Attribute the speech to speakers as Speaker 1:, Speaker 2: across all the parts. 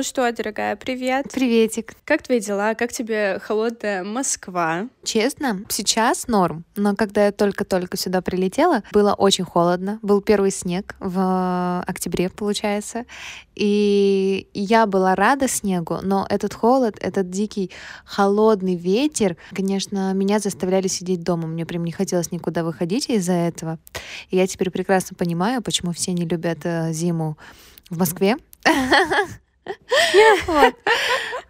Speaker 1: Ну что, дорогая, привет.
Speaker 2: Приветик.
Speaker 1: Как твои дела? Как тебе холодная Москва?
Speaker 2: Честно, сейчас норм, но когда я только-только сюда прилетела, было очень холодно. Был первый снег в октябре, получается, и я была рада снегу, но этот холод, этот дикий холодный ветер, конечно, меня заставляли сидеть дома. Мне прям не хотелось никуда выходить из-за этого. И я теперь прекрасно понимаю, почему все не любят э, зиму в Москве. Вот.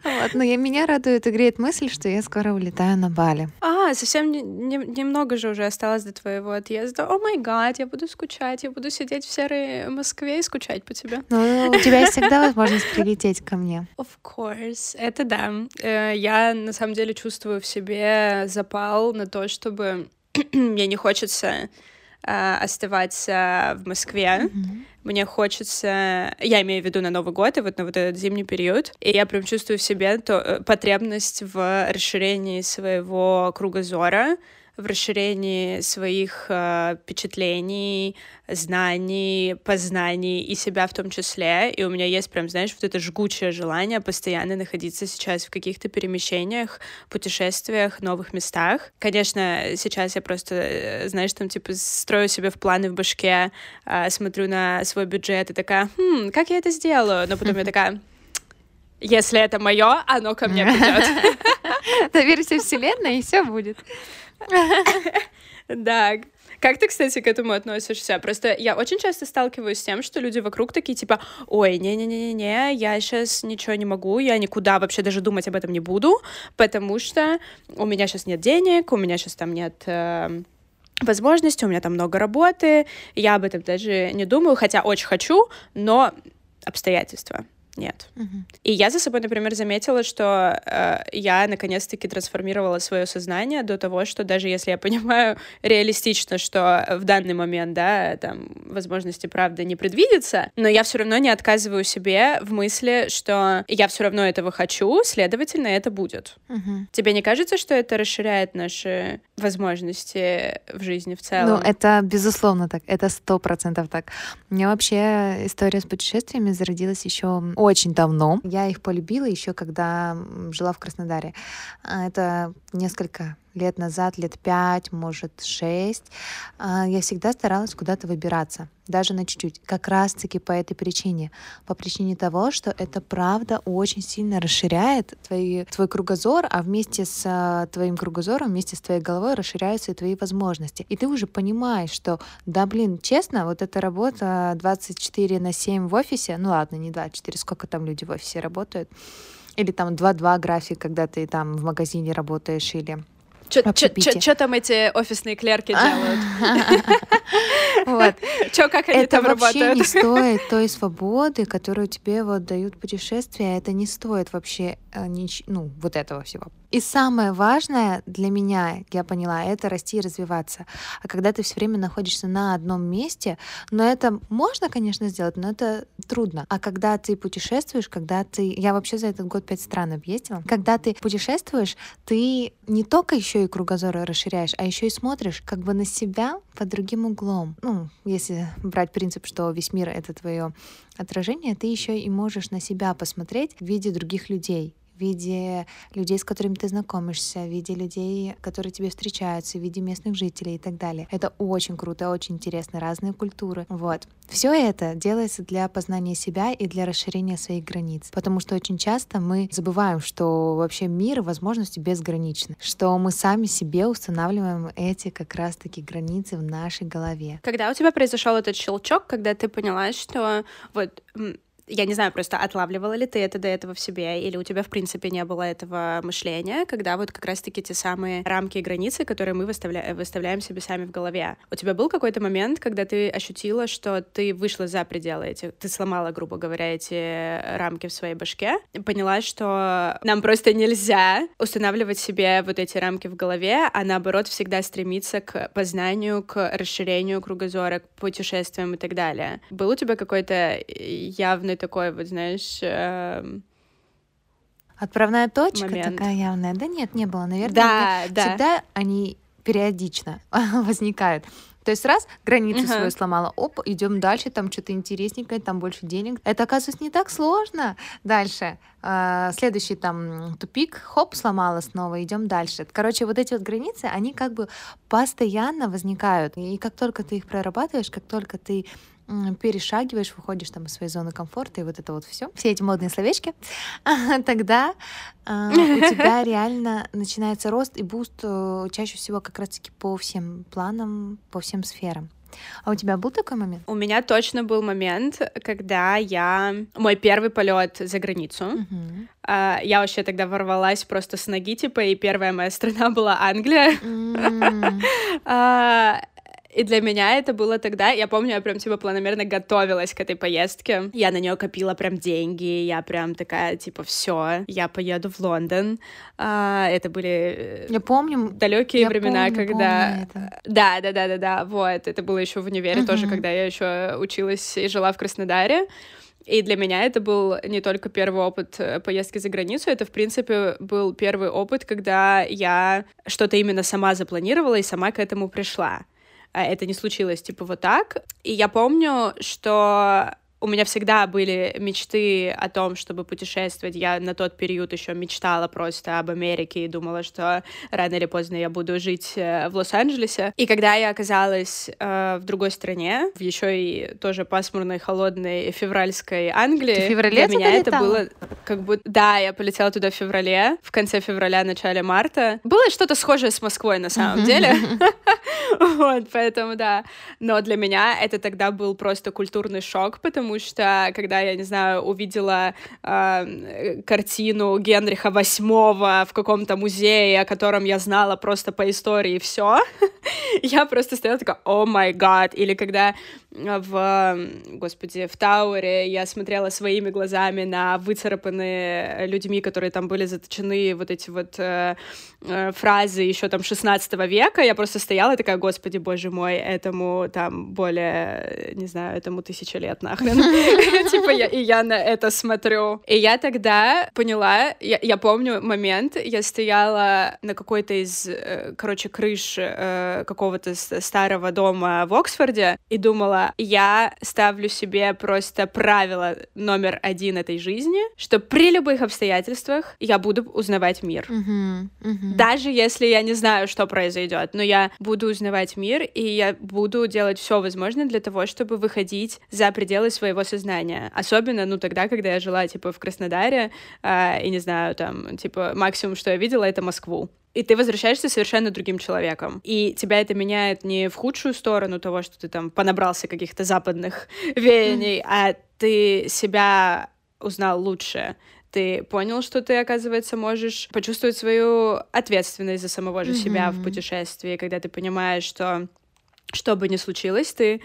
Speaker 2: Вот. Но я, меня радует и греет мысль, что я скоро улетаю на Бали.
Speaker 1: А, совсем не, не, немного же уже осталось до твоего отъезда. О май гад, я буду скучать, я буду сидеть в серой Москве и скучать по тебе.
Speaker 2: Ну, у тебя есть всегда возможность прилететь ко мне.
Speaker 1: Of course, это да. Э, я на самом деле чувствую в себе запал на то, чтобы мне не хочется э, оставаться в Москве. Mm-hmm. Мне хочется, я имею в виду на Новый год и вот на вот этот зимний период, и я прям чувствую в себе то, э, потребность в расширении своего кругозора, в расширении своих э, впечатлений, знаний, познаний и себя в том числе. И у меня есть прям, знаешь, вот это жгучее желание постоянно находиться сейчас в каких-то перемещениях, путешествиях, новых местах. Конечно, сейчас я просто, э, знаешь, там типа строю себе в планы в башке, э, смотрю на свой бюджет и такая, хм, как я это сделаю? Но потом я такая, если это мое, оно ко мне придет.
Speaker 2: Доверься вселенной, и все будет.
Speaker 1: Да. Как ты, кстати, к этому относишься? Просто я очень часто сталкиваюсь с тем, что люди вокруг такие типа, ой, не-не-не-не, я сейчас ничего не могу, я никуда вообще даже думать об этом не буду, потому что у меня сейчас нет денег, у меня сейчас там нет э, возможности, у меня там много работы, я об этом даже не думаю, хотя очень хочу, но обстоятельства нет. Угу. И я за собой, например, заметила, что э, я наконец-таки трансформировала свое сознание до того, что даже если я понимаю реалистично, что в данный момент, да, там возможности правда не предвидится, но я все равно не отказываю себе в мысли, что я все равно этого хочу, следовательно, это будет. Угу. Тебе не кажется, что это расширяет наши возможности в жизни в целом?
Speaker 2: Ну, это безусловно так, это сто процентов так. У меня вообще история с путешествиями зародилась еще очень давно. Я их полюбила еще, когда жила в Краснодаре. А, это несколько лет назад, лет пять, может, шесть, а, я всегда старалась куда-то выбираться, даже на чуть-чуть, как раз-таки по этой причине, по причине того, что это правда очень сильно расширяет твои, твой кругозор, а вместе с а, твоим кругозором, вместе с твоей головой расширяются и твои возможности. И ты уже понимаешь, что, да, блин, честно, вот эта работа 24 на 7 в офисе, ну ладно, не 24, сколько там люди в офисе работают, или там 2-2 график, когда ты там в магазине работаешь, или
Speaker 1: что там эти офисные клерки делают?
Speaker 2: Вот.
Speaker 1: Чё, как они
Speaker 2: это
Speaker 1: там
Speaker 2: вообще
Speaker 1: работают?
Speaker 2: не стоит той свободы, которую тебе вот дают путешествия. Это не стоит вообще э, ну, вот этого всего. И самое важное для меня, я поняла, это расти и развиваться. А когда ты все время находишься на одном месте, но это можно, конечно, сделать, но это трудно. А когда ты путешествуешь, когда ты... Я вообще за этот год пять стран объездила. Когда ты путешествуешь, ты не только еще и кругозор расширяешь, а еще и смотришь как бы на себя под другим углом. Ну, если брать принцип, что весь мир — это твое отражение, ты еще и можешь на себя посмотреть в виде других людей в виде людей, с которыми ты знакомишься, в виде людей, которые тебе встречаются, в виде местных жителей и так далее. Это очень круто, очень интересно, разные культуры. Вот. Все это делается для познания себя и для расширения своих границ. Потому что очень часто мы забываем, что вообще мир и возможности безграничны, что мы сами себе устанавливаем эти как раз-таки границы в нашей голове.
Speaker 1: Когда у тебя произошел этот щелчок, когда ты поняла, что вот я не знаю, просто отлавливала ли ты это до этого в себе, или у тебя, в принципе, не было этого мышления, когда вот как раз-таки те самые рамки и границы, которые мы выставля... выставляем себе сами в голове. У тебя был какой-то момент, когда ты ощутила, что ты вышла за пределы этих, ты сломала, грубо говоря, эти рамки в своей башке, поняла, что нам просто нельзя устанавливать себе вот эти рамки в голове, а наоборот всегда стремиться к познанию, к расширению кругозора, к путешествиям и так далее. Был у тебя какой-то явный такой вот, знаешь... Э,
Speaker 2: Отправная точка момент. такая явная. Да нет, не было, наверное.
Speaker 1: Да, да.
Speaker 2: Всегда они периодично возникают. То есть раз границу uh-huh. свою сломала, оп, идем дальше, там что-то интересненькое, там больше денег. Это, оказывается, не так сложно. Дальше. А, следующий там тупик, хоп, сломала снова, идем дальше. Короче, вот эти вот границы, они как бы постоянно возникают. И как только ты их прорабатываешь, как только ты перешагиваешь, выходишь там из своей зоны комфорта и вот это вот все, все эти модные словечки, тогда э, у тебя реально начинается рост и boost э, чаще всего как раз-таки по всем планам, по всем сферам. А у тебя был такой момент?
Speaker 1: У меня точно был момент, когда я... Мой первый полет за границу. Uh-huh. Uh, я вообще тогда ворвалась просто с ноги, типа, и первая моя страна была Англия. Mm. И для меня это было тогда, я помню, я прям типа планомерно готовилась к этой поездке. Я на нее копила прям деньги, я прям такая типа все, я поеду в Лондон. А, это были
Speaker 2: я помню
Speaker 1: далекие
Speaker 2: я
Speaker 1: времена,
Speaker 2: помню,
Speaker 1: когда
Speaker 2: помню это.
Speaker 1: да, да, да, да, да, вот это было еще в универе uh-huh. тоже, когда я еще училась и жила в Краснодаре. И для меня это был не только первый опыт э, поездки за границу, это, в принципе, был первый опыт, когда я что-то именно сама запланировала и сама к этому пришла. А это не случилось, типа, вот так. И я помню, что у меня всегда были мечты о том, чтобы путешествовать. Я на тот период еще мечтала просто об Америке и думала, что рано или поздно я буду жить э, в Лос-Анджелесе. И когда я оказалась э, в другой стране, в еще и тоже пасмурной, холодной февральской Англии,
Speaker 2: Ты в феврале
Speaker 1: для меня
Speaker 2: это
Speaker 1: было как будто... Да, я полетела туда в феврале, в конце февраля, начале марта. Было что-то схожее с Москвой на самом деле. Вот, поэтому да. Но для меня это тогда был просто культурный шок, потому потому что когда я, не знаю, увидела э, картину Генриха VIII в каком-то музее, о котором я знала просто по истории все, я просто стояла такая, о май гад, или когда в, господи, в Тауэре я смотрела своими глазами на выцарапанные людьми, которые там были заточены вот эти вот э, э, фразы еще там 16 века, я просто стояла такая, господи, боже мой, этому там более, не знаю, этому тысяча лет нахрен. Типа я, и я на это смотрю. И я тогда поняла, я помню момент, я стояла на какой-то из, э, короче, крыш э, какого-то старого дома в Оксфорде и думала, я ставлю себе просто правило номер один этой жизни, что при любых обстоятельствах я буду узнавать мир.
Speaker 2: Uh-huh, uh-huh.
Speaker 1: Даже если я не знаю, что произойдет, но я буду узнавать мир, и я буду делать все возможное для того, чтобы выходить за пределы своего сознания. Особенно, ну, тогда, когда я жила, типа, в Краснодаре, э, и не знаю, там, типа, максимум, что я видела, это Москву и ты возвращаешься совершенно другим человеком. И тебя это меняет не в худшую сторону того, что ты там понабрался каких-то западных веяний, а ты себя узнал лучше. Ты понял, что ты, оказывается, можешь почувствовать свою ответственность за самого же mm-hmm. себя в путешествии, когда ты понимаешь, что что бы ни случилось, ты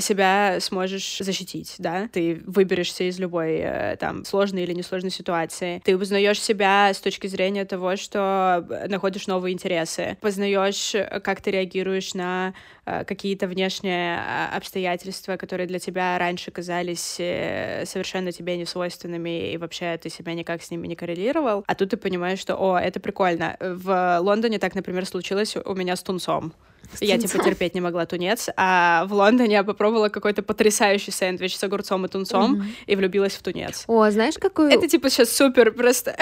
Speaker 1: себя сможешь защитить, да, ты выберешься из любой э, там сложной или несложной ситуации, ты узнаешь себя с точки зрения того, что находишь новые интересы, познаешь, как ты реагируешь на э, какие-то внешние обстоятельства, которые для тебя раньше казались совершенно тебе не свойственными, и вообще ты себя никак с ними не коррелировал, а тут ты понимаешь, что, о, это прикольно. В Лондоне так, например, случилось у меня с тунцом. Я, типа, терпеть не могла тунец, а в Лондоне я попробовала какой-то потрясающий сэндвич с огурцом и тунцом mm-hmm. и влюбилась в тунец.
Speaker 2: О, знаешь, какую...
Speaker 1: Это, типа, сейчас супер просто.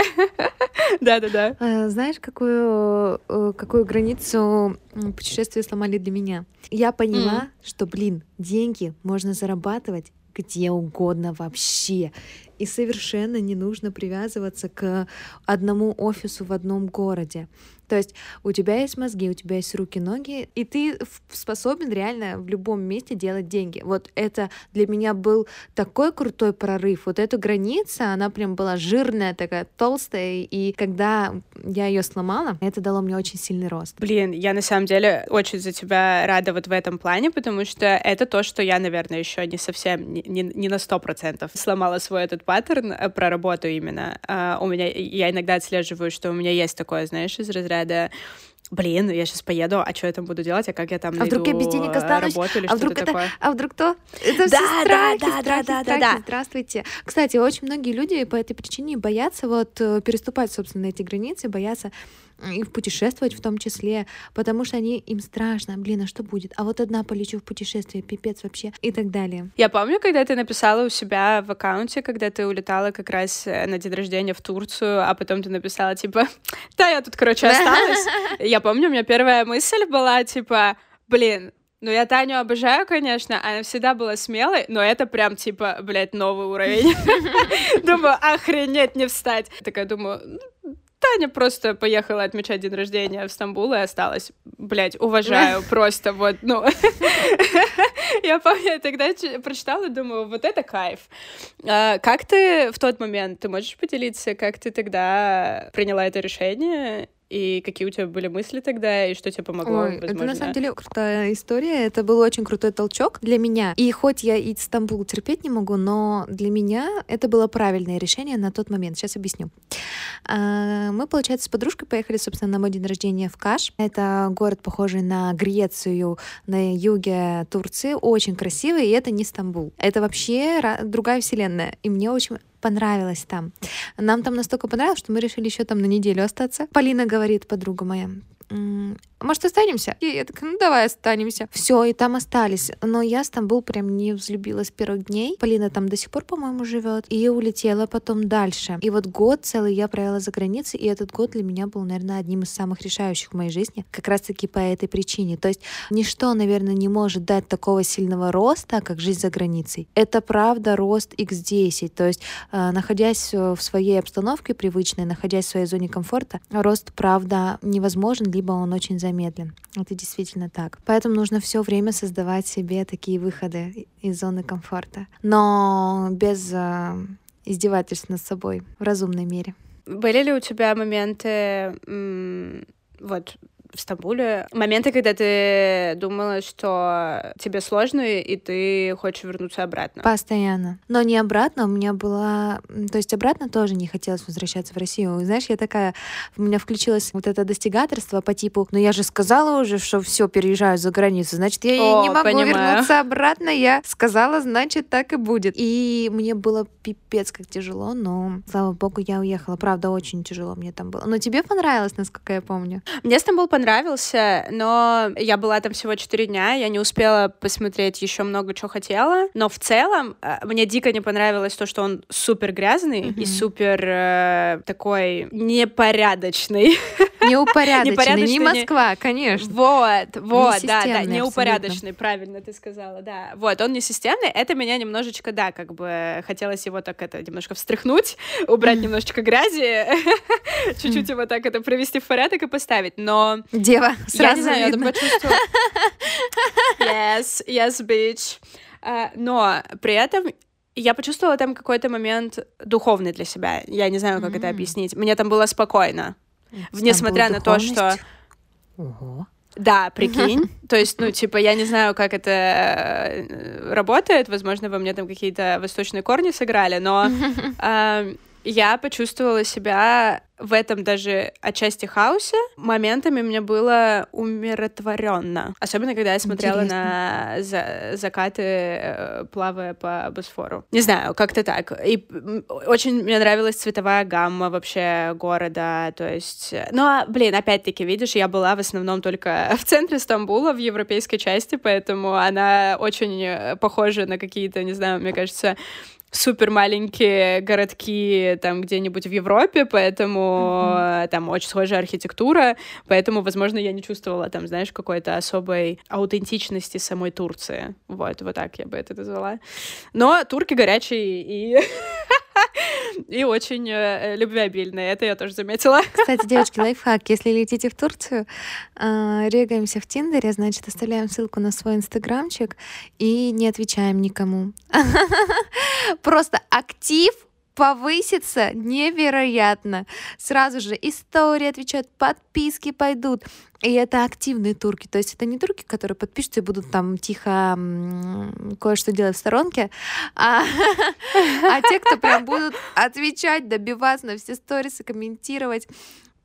Speaker 1: Да-да-да.
Speaker 2: А, знаешь, какую, э, какую границу путешествия сломали для меня? Я поняла, что, блин, деньги можно зарабатывать где угодно вообще. И совершенно не нужно привязываться к одному офису в одном городе. То есть у тебя есть мозги, у тебя есть руки, ноги, и ты способен реально в любом месте делать деньги. Вот это для меня был такой крутой прорыв. Вот эта граница, она прям была жирная, такая толстая, и когда я ее сломала, это дало мне очень сильный рост.
Speaker 1: Блин, я на самом деле очень за тебя рада вот в этом плане, потому что это то, что я, наверное, еще не совсем, не, не на сто процентов сломала свой этот паттерн э, про работу именно. Uh, у меня, я иногда отслеживаю, что у меня есть такое, знаешь, из разряда разряда блин, я сейчас поеду, а что я там буду делать, а как я там а
Speaker 2: вдруг я без денег останусь?
Speaker 1: работу или
Speaker 2: а вдруг
Speaker 1: это, такое?
Speaker 2: А вдруг кто? Это
Speaker 1: да,
Speaker 2: все страхи,
Speaker 1: да, да,
Speaker 2: страхи,
Speaker 1: да,
Speaker 2: страхи,
Speaker 1: да, да.
Speaker 2: Здравствуйте. Кстати, очень многие люди по этой причине боятся вот э, переступать, собственно, эти границы, боятся и путешествовать в том числе, потому что они им страшно, блин, а что будет? А вот одна полечу в путешествие, пипец вообще и так далее.
Speaker 1: Я помню, когда ты написала у себя в аккаунте, когда ты улетала как раз э, на день рождения в Турцию, а потом ты написала типа, да, я тут, короче, осталась. Я помню, у меня первая мысль была типа, блин, ну, я Таню обожаю, конечно, она всегда была смелой, но это прям, типа, блядь, новый уровень. Думаю, охренеть не встать. Такая думаю, «Ну, Таня просто поехала отмечать день рождения в Стамбул и осталась. Блять, уважаю просто вот, ну. Я помню, я тогда прочитала, думаю, вот это кайф. А, как ты в тот момент, ты можешь поделиться, как ты тогда приняла это решение и какие у тебя были мысли тогда, и что тебе помогло,
Speaker 2: Ой, возможно? Это на самом деле крутая история. Это был очень крутой толчок для меня. И хоть я и Стамбул терпеть не могу, но для меня это было правильное решение на тот момент. Сейчас объясню. А, мы, получается, с подружкой поехали, собственно, на мой день рождения в Каш. Это город, похожий на Грецию, на юге Турции. Очень красивый, и это не Стамбул. Это вообще другая вселенная. И мне очень понравилось там. Нам там настолько понравилось, что мы решили еще там на неделю остаться. Полина говорит, подруга моя, может, останемся? И я такая, ну давай останемся. Все, и там остались. Но я Стамбул прям не взлюбилась с первых дней. Полина там до сих пор, по-моему, живет. И улетела потом дальше. И вот год целый я провела за границей, и этот год для меня был, наверное, одним из самых решающих в моей жизни, как раз-таки по этой причине. То есть ничто, наверное, не может дать такого сильного роста, как жизнь за границей. Это правда рост x10. То есть, э, находясь в своей обстановке привычной, находясь в своей зоне комфорта, рост, правда, невозможен, либо он очень замедлен. Это действительно так. Поэтому нужно все время создавать себе такие выходы из зоны комфорта. Но без э, издевательств над собой в разумной мере.
Speaker 1: Были ли у тебя моменты, вот в Стамбуле. Моменты, когда ты думала, что тебе сложно, и ты хочешь вернуться обратно.
Speaker 2: Постоянно. Но не обратно, у меня была... То есть обратно тоже не хотелось возвращаться в Россию. Знаешь, я такая... У меня включилось вот это достигаторство по типу, ну я же сказала уже, что все, переезжаю за границу, значит, я О, не могу понимаю. вернуться обратно. Я сказала, значит, так и будет. И мне было пипец как тяжело, но, слава богу, я уехала. Правда, очень тяжело мне там было. Но тебе понравилось, насколько я помню?
Speaker 1: Мне Стамбул понравился, но я была там всего четыре дня, я не успела посмотреть еще много чего хотела, но в целом э, мне дико не понравилось то, что он супер грязный mm-hmm. и супер э, такой непорядочный.
Speaker 2: Неупорядоченный, не Москва, конечно.
Speaker 1: Вот, вот, да, да, неупорядоченный, правильно ты сказала, да. Вот, он не системный, это меня немножечко, да, как бы хотелось его так это немножко встряхнуть, убрать немножечко грязи, чуть-чуть его так это провести в порядок и поставить, но
Speaker 2: Дева, сразу Я не знаю,
Speaker 1: видно. я почувствовала... Yes, yes, bitch. Uh, но при этом я почувствовала там какой-то момент духовный для себя. Я не знаю, как mm-hmm. это объяснить. Мне там было спокойно. Там несмотря на то, что... Ого. Да, прикинь. То есть, ну, типа, я не знаю, как это э, работает. Возможно, во мне там какие-то восточные корни сыграли, но я почувствовала себя в этом даже отчасти хаосе. Моментами мне было умиротворенно. Особенно, когда я смотрела Интересно. на за закаты, э, плавая по Босфору. Не знаю, как-то так. И очень мне нравилась цветовая гамма вообще города. То есть... Ну, а, блин, опять-таки, видишь, я была в основном только в центре Стамбула, в европейской части, поэтому она очень э, похожа на какие-то, не знаю, мне кажется, супер маленькие городки там где-нибудь в Европе, поэтому mm-hmm. там очень схожая архитектура, поэтому, возможно, я не чувствовала там, знаешь, какой-то особой аутентичности самой Турции. Вот, вот так я бы это назвала. Но турки горячие и и очень э, любвеобильные. Это я тоже заметила.
Speaker 2: Кстати, девочки, лайфхак. Если летите в Турцию, э, регаемся в Тиндере, значит, оставляем ссылку на свой инстаграмчик и не отвечаем никому. Просто актив повысится невероятно. Сразу же истории отвечают, подписки пойдут. И это активные турки. То есть это не турки, которые подпишутся и будут там тихо кое-что делать в сторонке, а, а те, кто прям будут отвечать, добиваться на все сторисы, комментировать.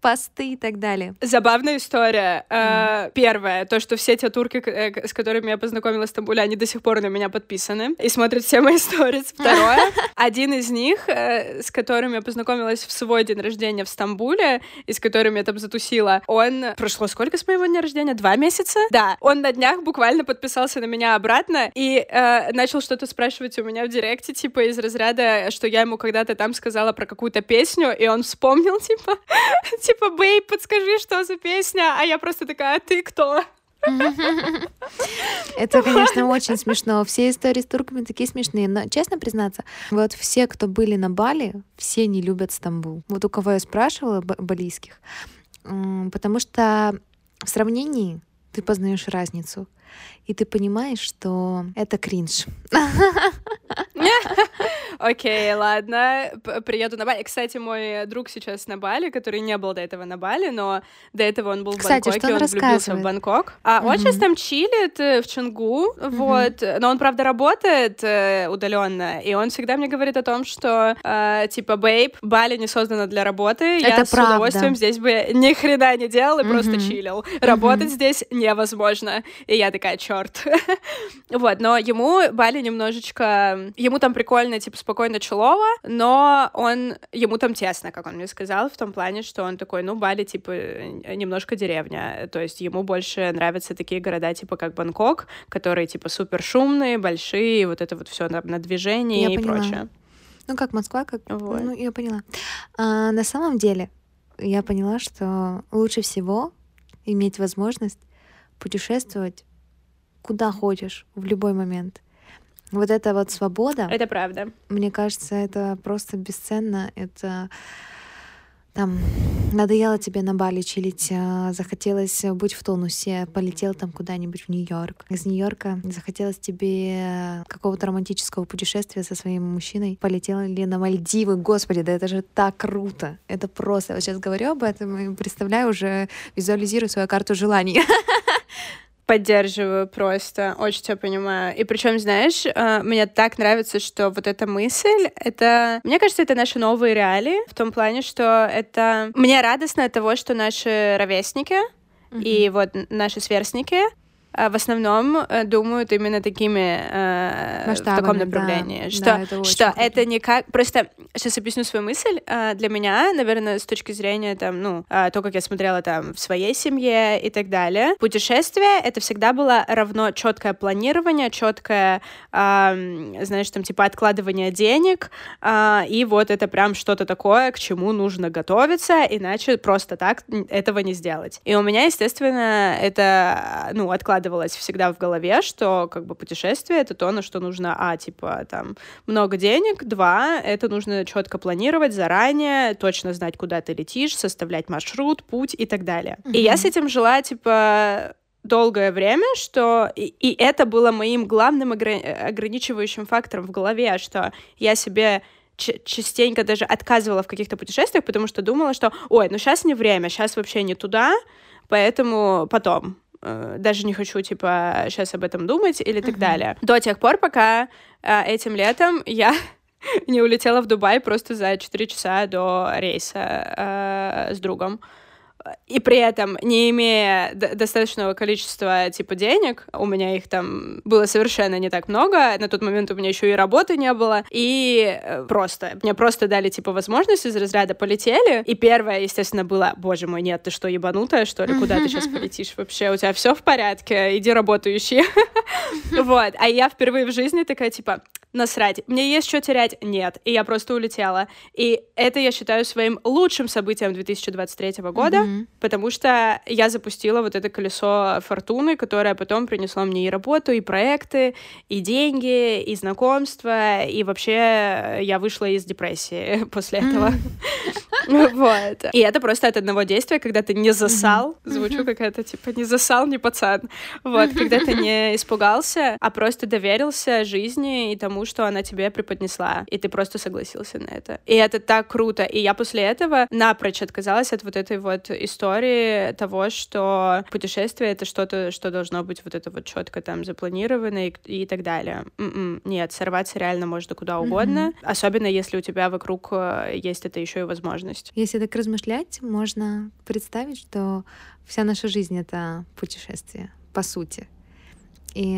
Speaker 2: Посты и так далее.
Speaker 1: Забавная история. Mm. Первое, то, что все те турки, э, с которыми я познакомилась в Стамбуле, они до сих пор на меня подписаны и смотрят все мои сторис. Второе, один из них, э, с которым я познакомилась в свой день рождения в Стамбуле, и с которым я там затусила, он... Прошло сколько с моего дня рождения? Два месяца? Да. Он на днях буквально подписался на меня обратно и э, начал что-то спрашивать у меня в директе, типа из разряда, что я ему когда-то там сказала про какую-то песню, и он вспомнил, типа, типа, бей, подскажи, что за песня, а я просто такая, а ты кто?
Speaker 2: Это, конечно, очень смешно. Все истории с турками такие смешные. Но, честно признаться, вот все, кто были на Бали, все не любят Стамбул. Вот у кого я спрашивала, балийских, потому что в сравнении ты познаешь разницу и ты понимаешь, что это кринж.
Speaker 1: Окей, ладно, приеду на Бали. Кстати, мой друг сейчас на Бали, который не был до этого на Бали, но до этого он был в Бангкоке, он влюбился в Бангкок. А он сейчас там чилит э, в Чонгу, вот, но он, правда, работает э, удаленно, и он всегда мне говорит о том, что, э, типа, бейб, Бали не создана для работы, я с удовольствием здесь бы ни хрена не делал и просто чилил. Работать здесь невозможно. И я такая, черт. вот, но ему Бали немножечко... Ему там прикольно, типа, спокойно чулово, но он... Ему там тесно, как он мне сказал, в том плане, что он такой, ну, Бали, типа, немножко деревня. То есть ему больше нравятся такие города, типа, как Бангкок, которые, типа, супер шумные, большие, вот это вот все на, на движении я и поняла. прочее.
Speaker 2: Ну, как Москва, как... Вот. Ну, я поняла. А, на самом деле, я поняла, что лучше всего иметь возможность путешествовать куда хочешь в любой момент. Вот эта вот свобода.
Speaker 1: Это правда.
Speaker 2: Мне кажется, это просто бесценно. Это там надоело тебе на Бали чилить, а, захотелось быть в тонусе, полетел там куда-нибудь в Нью-Йорк. Из Нью-Йорка захотелось тебе какого-то романтического путешествия со своим мужчиной, полетел ли на Мальдивы, господи, да это же так круто, это просто, вот сейчас говорю об этом и представляю уже, визуализирую свою карту желаний.
Speaker 1: Поддерживаю просто, очень тебя понимаю. И причем, знаешь, э, мне так нравится, что вот эта мысль, это, мне кажется, это наши новые реалии, в том плане, что это... Мне радостно от того, что наши ровесники. И вот наши сверстники, в основном э, думают именно такими э, в таком направлении, да, что да, это что круто. это не как просто сейчас объясню свою мысль э, для меня, наверное, с точки зрения там ну э, то, как я смотрела там в своей семье и так далее, путешествие это всегда было равно четкое планирование, четкое, э, знаешь там типа откладывание денег э, и вот это прям что-то такое, к чему нужно готовиться, иначе просто так этого не сделать. И у меня естественно это ну откладывание укладывалось всегда в голове, что как бы путешествие — это то, на что нужно, а, типа, там, много денег, два, это нужно четко планировать заранее, точно знать, куда ты летишь, составлять маршрут, путь и так далее. Mm-hmm. И я с этим жила, типа, долгое время, что и, и это было моим главным огр- ограничивающим фактором в голове, что я себе частенько даже отказывала в каких-то путешествиях, потому что думала, что, ой, ну сейчас не время, сейчас вообще не туда, поэтому потом. Э, даже не хочу, типа, сейчас об этом думать или так uh-huh. далее. До тех пор, пока э, этим летом я не улетела в Дубай просто за 4 часа до рейса э, с другом и при этом не имея достаточного количества типа денег, у меня их там было совершенно не так много, на тот момент у меня еще и работы не было, и э, просто, мне просто дали типа возможность из разряда полетели, и первое, естественно, было, боже мой, нет, ты что, ебанутая, что ли, куда ты сейчас полетишь вообще, у тебя все в порядке, иди работающий, вот, а я впервые в жизни такая, типа, насрать, мне есть что терять? Нет. И я просто улетела. И это я считаю своим лучшим событием 2023 года, mm-hmm. потому что я запустила вот это колесо фортуны, которое потом принесло мне и работу, и проекты, и деньги, и знакомства, и вообще я вышла из депрессии после этого. Вот. И это просто от одного действия, когда ты не засал, звучу какая-то типа не засал, не пацан. Вот, когда ты не испугался, а просто доверился жизни и тому, тому, что она тебе преподнесла, и ты просто согласился на это. И это так круто. И я после этого напрочь отказалась от вот этой вот истории того, что путешествие — это что-то, что должно быть вот это вот четко там запланировано и, и так далее. М-м, нет, сорваться реально можно куда угодно, mm-hmm. особенно если у тебя вокруг э, есть это еще и возможность. возможность.
Speaker 2: Если так размышлять, можно представить, что вся наша жизнь — это путешествие, по сути. И,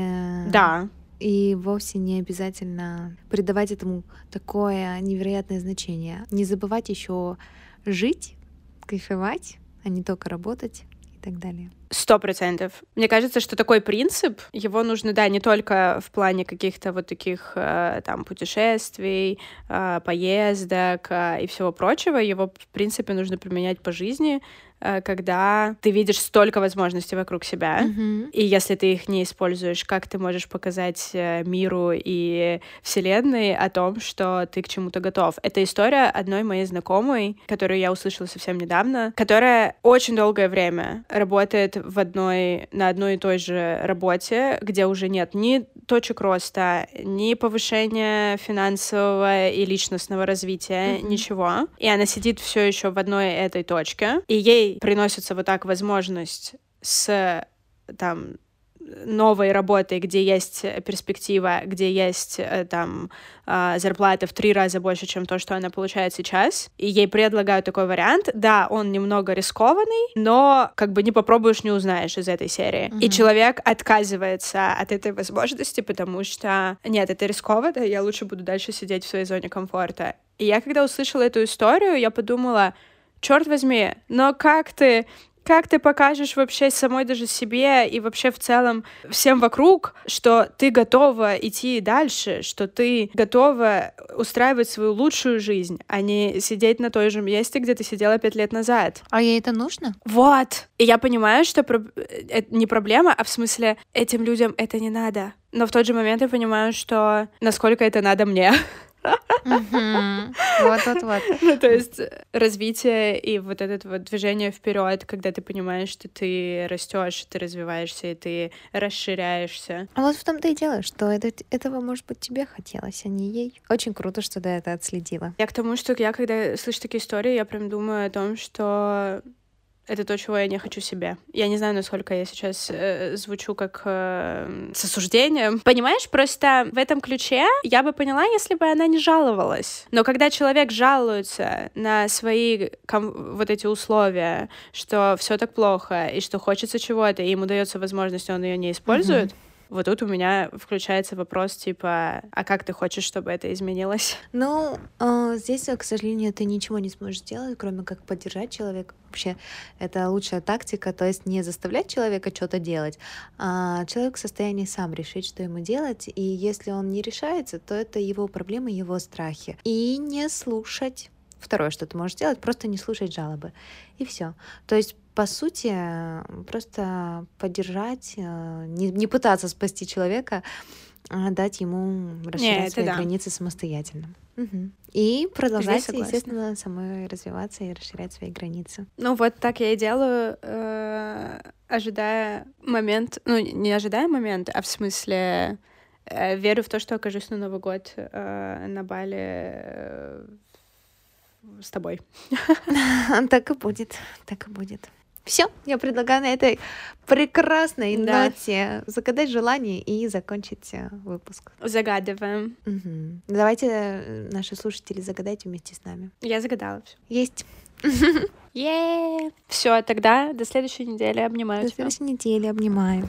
Speaker 1: да.
Speaker 2: И вовсе не обязательно придавать этому такое невероятное значение. Не забывать еще жить, кайфовать, а не только работать и так далее.
Speaker 1: Сто процентов. Мне кажется, что такой принцип, его нужно, да, не только в плане каких-то вот таких э, там путешествий, э, поездок э, и всего прочего, его, в принципе, нужно применять по жизни, Э, когда ты видишь столько возможностей вокруг себя,
Speaker 2: mm-hmm.
Speaker 1: и если ты их не используешь, как ты можешь показать э, миру и Вселенной о том, что ты к чему-то готов. Это история одной моей знакомой, которую я услышала совсем недавно, которая очень долгое время работает в одной, на одной и той же работе, где уже нет ни точек роста, ни повышения финансового и личностного развития, mm-hmm. ничего. И она сидит все еще в одной этой точке, и ей приносится вот так возможность с там новой работой, где есть перспектива, где есть э, там а, зарплата в три раза больше, чем то, что она получает сейчас, и ей предлагают такой вариант, да, он немного рискованный, но как бы не попробуешь, не узнаешь из этой серии. Mm-hmm. И человек отказывается от этой возможности, потому что нет, это рискованно, я лучше буду дальше сидеть в своей зоне комфорта. И я когда услышала эту историю, я подумала, черт возьми, но как ты как ты покажешь вообще самой даже себе и вообще в целом всем вокруг, что ты готова идти дальше, что ты готова устраивать свою лучшую жизнь, а не сидеть на той же месте, где ты сидела пять лет назад.
Speaker 2: А ей это нужно?
Speaker 1: Вот. И я понимаю, что про... это не проблема, а в смысле этим людям это не надо. Но в тот же момент я понимаю, что насколько это надо мне.
Speaker 2: Вот-вот-вот.
Speaker 1: Ну, то есть развитие и вот это вот движение вперед, когда ты понимаешь, что ты растешь, ты развиваешься, и ты расширяешься.
Speaker 2: А вот в том-то и дело, что это, этого, может быть, тебе хотелось, а не ей. Очень круто, что ты это отследила.
Speaker 1: Я к тому, что я, когда слышу такие истории, я прям думаю о том, что это то, чего я не хочу себе. Я не знаю, насколько я сейчас э, звучу как э, с осуждением. Понимаешь, просто в этом ключе я бы поняла, если бы она не жаловалась. Но когда человек жалуется на свои вот эти условия, что все так плохо и что хочется чего-то, и ему дается возможность, он ее не использует. Mm-hmm вот тут у меня включается вопрос типа, а как ты хочешь, чтобы это изменилось?
Speaker 2: Ну, э, здесь, к сожалению, ты ничего не сможешь сделать, кроме как поддержать человека. Вообще, это лучшая тактика, то есть не заставлять человека что-то делать, а человек в состоянии сам решить, что ему делать, и если он не решается, то это его проблемы, его страхи. И не слушать Второе, что ты можешь сделать, просто не слушать жалобы. И все. То есть по сути, просто поддержать, э, не, не пытаться спасти человека, а дать ему расширять Нет, свои да. границы самостоятельно. Угу. И продолжать, естественно, самой развиваться и расширять свои границы.
Speaker 1: Ну вот так я и делаю, э, ожидая момент, ну не ожидая момент, а в смысле э, верю в то, что окажусь на Новый год э, на Бали с тобой.
Speaker 2: Так и будет, так и будет. Все, я предлагаю на этой прекрасной да. ноте загадать желание и закончить э, выпуск.
Speaker 1: Загадываем.
Speaker 2: Угу. Давайте, э, наши слушатели, загадайте вместе с нами.
Speaker 1: Я загадала все.
Speaker 2: Есть.
Speaker 1: Все, тогда до следующей недели обнимаю.
Speaker 2: До следующей недели обнимаю.